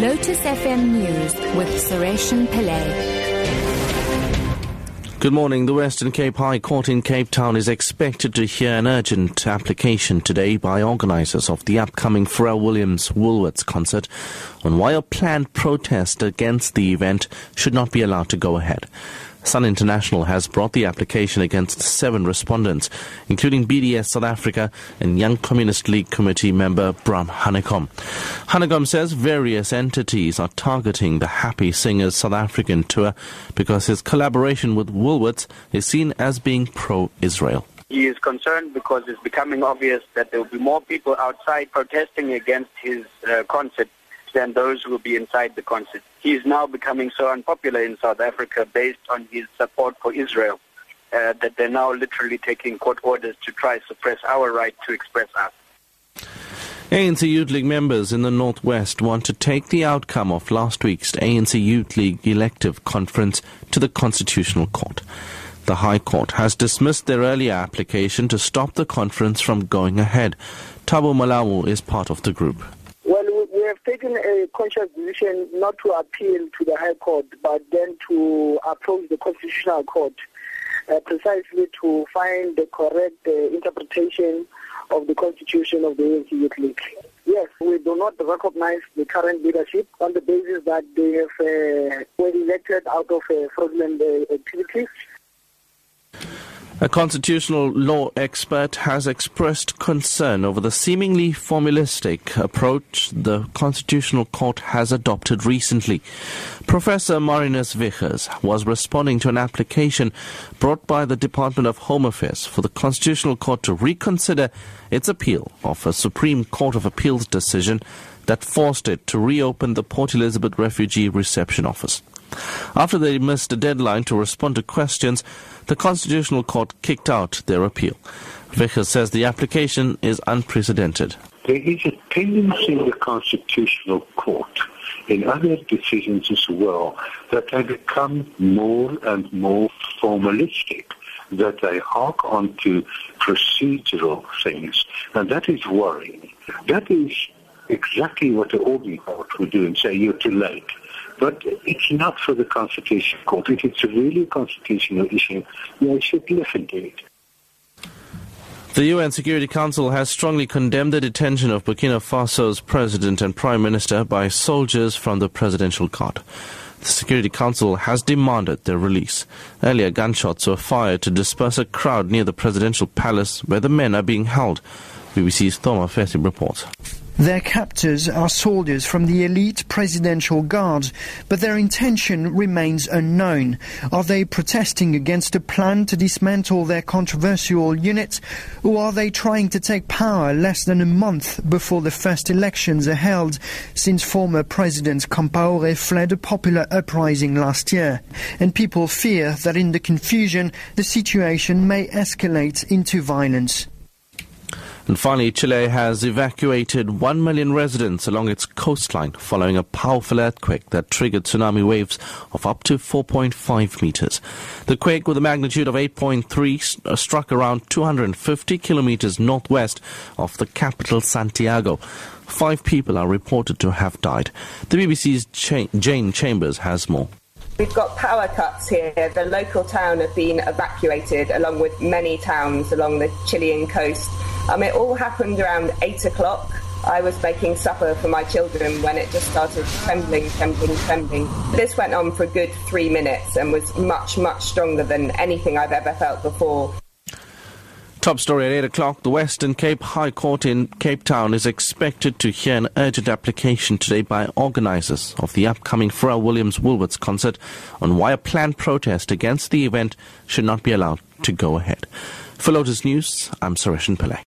Lotus FM News with Sureshan Pillay. Good morning. The Western Cape High Court in Cape Town is expected to hear an urgent application today by organisers of the upcoming Pharrell Williams Woolworths concert on why a planned protest against the event should not be allowed to go ahead. Sun International has brought the application against seven respondents, including BDS South Africa and Young Communist League Committee member Bram Hanekom. Hanekom says various entities are targeting the Happy Singers South African tour because his collaboration with Woolworths is seen as being pro-Israel. He is concerned because it's becoming obvious that there will be more people outside protesting against his uh, concert than those who will be inside the concert. He is now becoming so unpopular in South Africa based on his support for Israel uh, that they're now literally taking court orders to try to suppress our right to express us. ANC Youth League members in the Northwest want to take the outcome of last week's ANC Youth League elective conference to the Constitutional Court. The High Court has dismissed their earlier application to stop the conference from going ahead. Thabo Malawu is part of the group have taken a conscious decision not to appeal to the High Court, but then to approach the Constitutional Court uh, precisely to find the correct uh, interpretation of the Constitution of the ANC Youth League. Yes, we do not recognize the current leadership on the basis that they have uh, elected out of uh, fraudulent uh, activities a constitutional law expert has expressed concern over the seemingly formalistic approach the Constitutional Court has adopted recently. Professor Marinus Wiechers was responding to an application brought by the Department of Home Affairs for the Constitutional Court to reconsider its appeal of a Supreme Court of Appeals decision that forced it to reopen the Port Elizabeth Refugee Reception Office. After they missed a deadline to respond to questions, the Constitutional Court kicked out their appeal. Wiechers says the application is unprecedented. There is a tendency in the Constitutional Court, in other decisions as well, that they become more and more formalistic, that they hark on to procedural things, and that is worrying. That is exactly what the ordinary court would do and say you're too late. But it's not for the Constitutional Court. If it's really a constitutional issue, they should listen to it. The UN Security Council has strongly condemned the detention of Burkina Faso's president and prime minister by soldiers from the presidential guard. The Security Council has demanded their release. Earlier, gunshots were fired to disperse a crowd near the presidential palace where the men are being held. BBC's Thomas Fessy reports. Their captors are soldiers from the elite presidential guard, but their intention remains unknown. Are they protesting against a plan to dismantle their controversial unit, or are they trying to take power less than a month before the first elections are held, since former President Compaore fled a popular uprising last year? And people fear that in the confusion, the situation may escalate into violence. And finally, Chile has evacuated 1 million residents along its coastline following a powerful earthquake that triggered tsunami waves of up to 4.5 meters. The quake, with a magnitude of 8.3, uh, struck around 250 kilometers northwest of the capital, Santiago. Five people are reported to have died. The BBC's Jane Chambers has more. We've got power cuts here. The local town have been evacuated, along with many towns along the Chilean coast. Um, it all happened around eight o'clock. I was making supper for my children when it just started trembling, trembling, trembling. This went on for a good three minutes and was much, much stronger than anything I've ever felt before. Top story at 8 o'clock. The Western Cape High Court in Cape Town is expected to hear an urgent application today by organisers of the upcoming Pharrell Williams Woolworths concert on why a planned protest against the event should not be allowed to go ahead. For Lotus News, I'm Suresh Pillay.